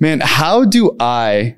Man, how do I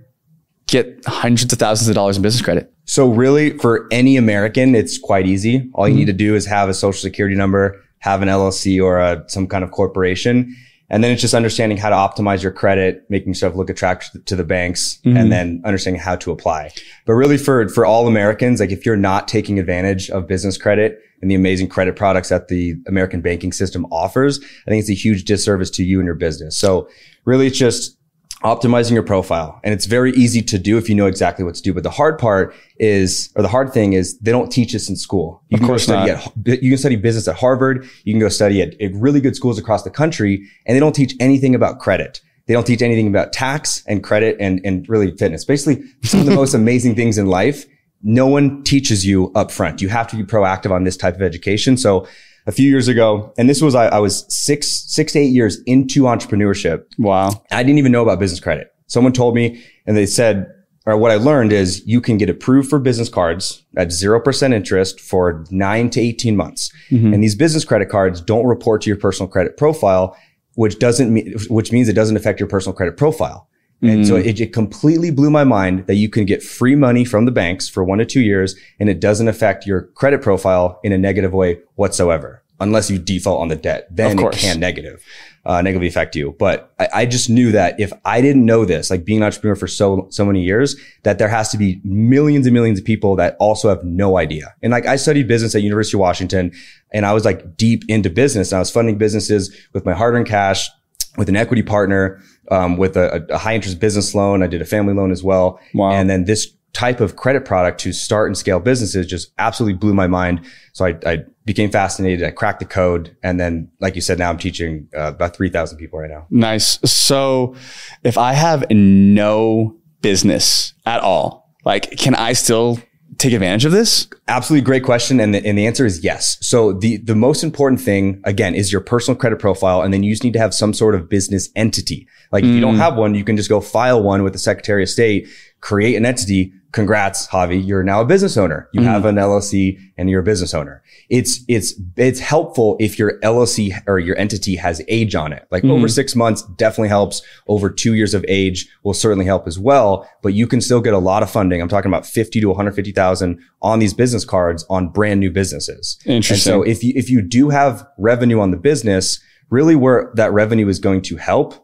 get hundreds of thousands of dollars in business credit? So really for any American, it's quite easy. All you mm-hmm. need to do is have a social security number, have an LLC or a, some kind of corporation. And then it's just understanding how to optimize your credit, making yourself look attractive to the banks mm-hmm. and then understanding how to apply. But really for, for all Americans, like if you're not taking advantage of business credit and the amazing credit products that the American banking system offers, I think it's a huge disservice to you and your business. So really it's just optimizing your profile. And it's very easy to do if you know exactly what to do. But the hard part is, or the hard thing is they don't teach this in school. You of can course study not. At, you can study business at Harvard. You can go study at, at really good schools across the country and they don't teach anything about credit. They don't teach anything about tax and credit and, and really fitness. Basically some of the most amazing things in life. No one teaches you up front. You have to be proactive on this type of education. So a few years ago, and this was I, I was six six to eight years into entrepreneurship. Wow! I didn't even know about business credit. Someone told me, and they said, or what I learned is you can get approved for business cards at 0% interest for nine to 18 months. Mm-hmm. And these business credit cards don't report to your personal credit profile, which doesn't mean, which means it doesn't affect your personal credit profile. And mm. so it, it, completely blew my mind that you can get free money from the banks for one to two years and it doesn't affect your credit profile in a negative way whatsoever. Unless you default on the debt, then it can negative, uh, negatively affect you. But I, I, just knew that if I didn't know this, like being an entrepreneur for so, so many years, that there has to be millions and millions of people that also have no idea. And like I studied business at University of Washington and I was like deep into business and I was funding businesses with my hard earned cash with an equity partner, um, with a, a, high interest business loan. I did a family loan as well. Wow. And then this type of credit product to start and scale businesses just absolutely blew my mind. So I, I became fascinated. I cracked the code. And then, like you said, now I'm teaching uh, about 3,000 people right now. Nice. So if I have no business at all, like, can I still take advantage of this? Absolutely great question. And the, and the answer is yes. So the, the most important thing, again, is your personal credit profile. And then you just need to have some sort of business entity. Like mm. if you don't mm. have one, you can just go file one with the Secretary of State, create an entity, congrats, Javi, you're now a business owner. You mm have an LLC and you're a business owner. It's, it's, it's helpful if your LLC or your entity has age on it. Like mm over six months definitely helps. Over two years of age will certainly help as well, but you can still get a lot of funding. I'm talking about 50 to 150,000 on these business cards on brand new businesses. Interesting. And so if you, if you do have revenue on the business, really where that revenue is going to help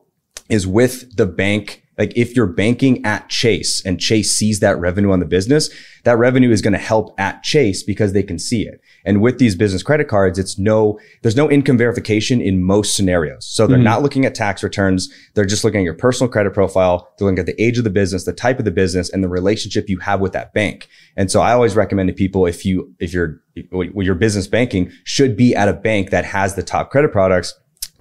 is with the bank like if you're banking at Chase and Chase sees that revenue on the business, that revenue is going to help at Chase because they can see it. And with these business credit cards, it's no, there's no income verification in most scenarios. So they're mm-hmm. not looking at tax returns. They're just looking at your personal credit profile. They're looking at the age of the business, the type of the business and the relationship you have with that bank. And so I always recommend to people if you, if you're, well, your business banking should be at a bank that has the top credit products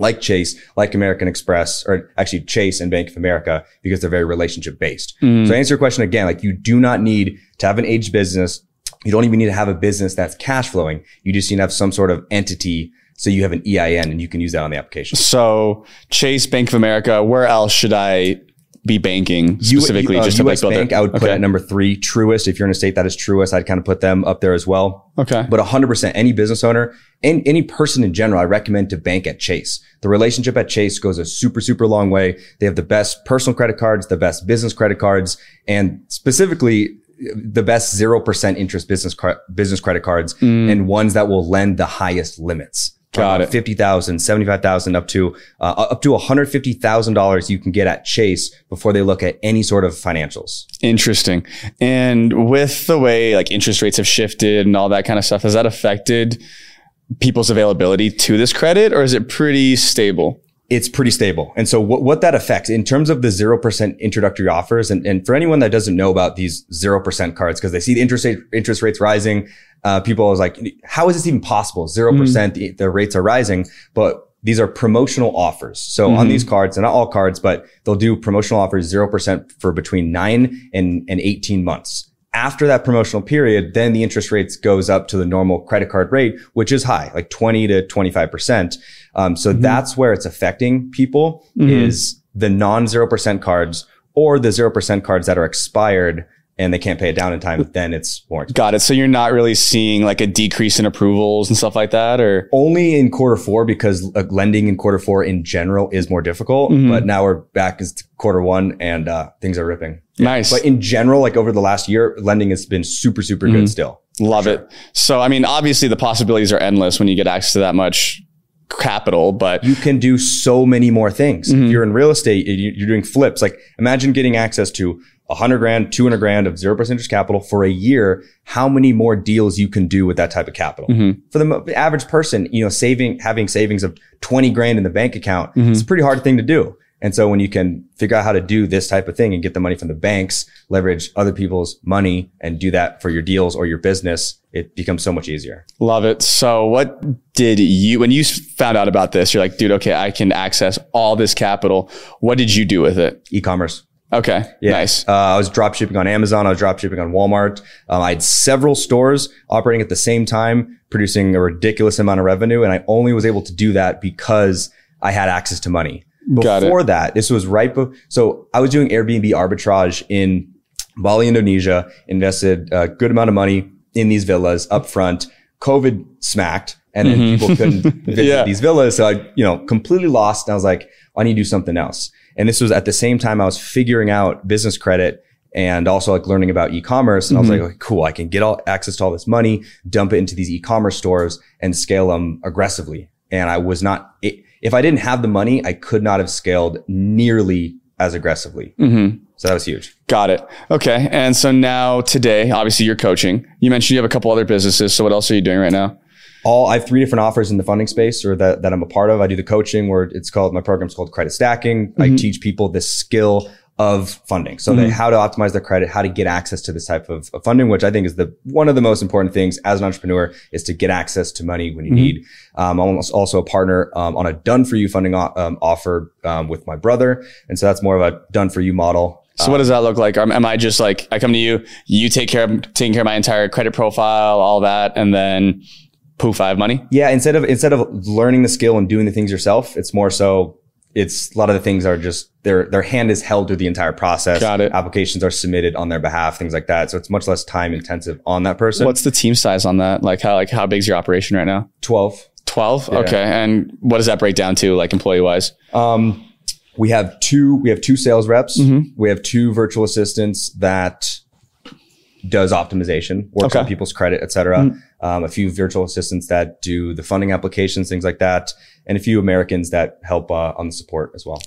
like Chase, like American Express, or actually Chase and Bank of America, because they're very relationship based. Mm. So answer your question again, like you do not need to have an aged business. You don't even need to have a business that's cash flowing. You just need to have some sort of entity. So you have an EIN and you can use that on the application. So Chase, Bank of America, where else should I be banking specifically? U, uh, just US to like Bank, I would put okay. at number three. Truist, if you're in a state that is Truist, I'd kind of put them up there as well. Okay. But 100%, any business owner and any person in general, I recommend to bank at Chase. The relationship at Chase goes a super, super long way. They have the best personal credit cards, the best business credit cards, and specifically the best 0% interest business, business credit cards mm. and ones that will lend the highest limits. Got it. 50,000, 75,000 up to, uh, up to $150,000 you can get at Chase before they look at any sort of financials. Interesting. And with the way like interest rates have shifted and all that kind of stuff, has that affected people's availability to this credit or is it pretty stable? It's pretty stable. And so what, what that affects in terms of the 0% introductory offers, and, and for anyone that doesn't know about these 0% cards, because they see the interest rate, interest rates rising, uh, people are like, how is this even possible? 0%, mm-hmm. the, the rates are rising, but these are promotional offers. So mm-hmm. on these cards, and not all cards, but they'll do promotional offers 0% for between nine and, and 18 months after that promotional period, then the interest rates goes up to the normal credit card rate, which is high, like 20 to 25%. Um, so mm-hmm. that's where it's affecting people mm-hmm. is the non 0% cards or the 0% cards that are expired and they can't pay it down in time, then it's more expensive. Got it. So you're not really seeing like a decrease in approvals and stuff like that, or Only in quarter four because uh, lending in quarter four in general is more difficult. Mhm. But now we're back to quarter one and uh, things are ripping. nice. But in general, like over the last year, lending has been super, super Mhm. good still. Love it. So I mean, obviously the possibilities are endless when you get access to that much capital, but You can do so many more things. Mhm. If you're in real estate, you- you're doing flips. Like imagine getting access to a hundred grand, 200 grand of 0% interest capital for a year. How many more deals you can do with that type of capital? Mhm. For the average person, you know, saving, having savings of 20 grand in the bank account, Mhm. it's a pretty hard thing to do. And so when you can figure out how to do this type of thing and get the money from the banks, leverage other people's money and do that for your deals or your business, it becomes so much easier. love it. So what did you when you found out about this? You're like, dude, okay, I can access all this capital. What did you do with it? E-commerce. Okay, nice. Uh, I was drop shipping on Amazon. I was drop shipping on Walmart. Um, I had several stores operating at the same time, producing a ridiculous amount of revenue. And I only was able to do that because I had access to money. It. Before that, this was right. Be- so I was doing Airbnb arbitrage in Bali, Indonesia, invested a good amount of money in these villas up front. COVID smacked and then Mhm. people couldn't visit Yeah. these villas. So I, you know, completely lost. And I was like, I need to do something else. And this was at the same time I was figuring out business credit and also like learning about e-commerce. And I was like, okay, cool, I can get all access to all this money, dump it into these e-commerce stores and scale them aggressively. And I was not, i- if I didn't have the money, I could not have scaled nearly as aggressively. hmm So that was huge. Got it. Okay. And so now today, obviously you're coaching. You mentioned you have a couple other businesses. So what else are you doing right now? all I have three different offers in the funding space or that, that I'm a part of. I do the coaching where it's called my program's called credit stacking. I Mhm. teach people this skill of funding. So they Mhm. how to optimize their credit, how to get access to this type of, of funding, which I think is the one of the most important things as an entrepreneur is to get access to money when you Mhm. need. Um, I'm also a partner um, on a done for you funding o- um, offer um, with my brother. And so that's more of a done for you model. So what does that look like? Am, am I just like, I come to you, you take care of, taking care of my entire credit profile, all that, and then poof, I have money? Yeah, instead of instead of learning the skill and doing the things yourself, it's more so it's a lot of the things are just their their hand is held through the entire process. Got it. Applications are submitted on their behalf, things like that. So it's much less time intensive on that person. What's the team size on that? Like how, like how big's your operation right now? twelve? 12? Yeah. Okay. And what does that break down to like employee wise? Um, we have two. We have two sales reps. Mhm. We have two virtual assistants that does optimization, works Okay. on people's credit, et cetera. Mhm. Um, a few virtual assistants that do the funding applications, things like that, and a few Americans that help uh, on the support as well.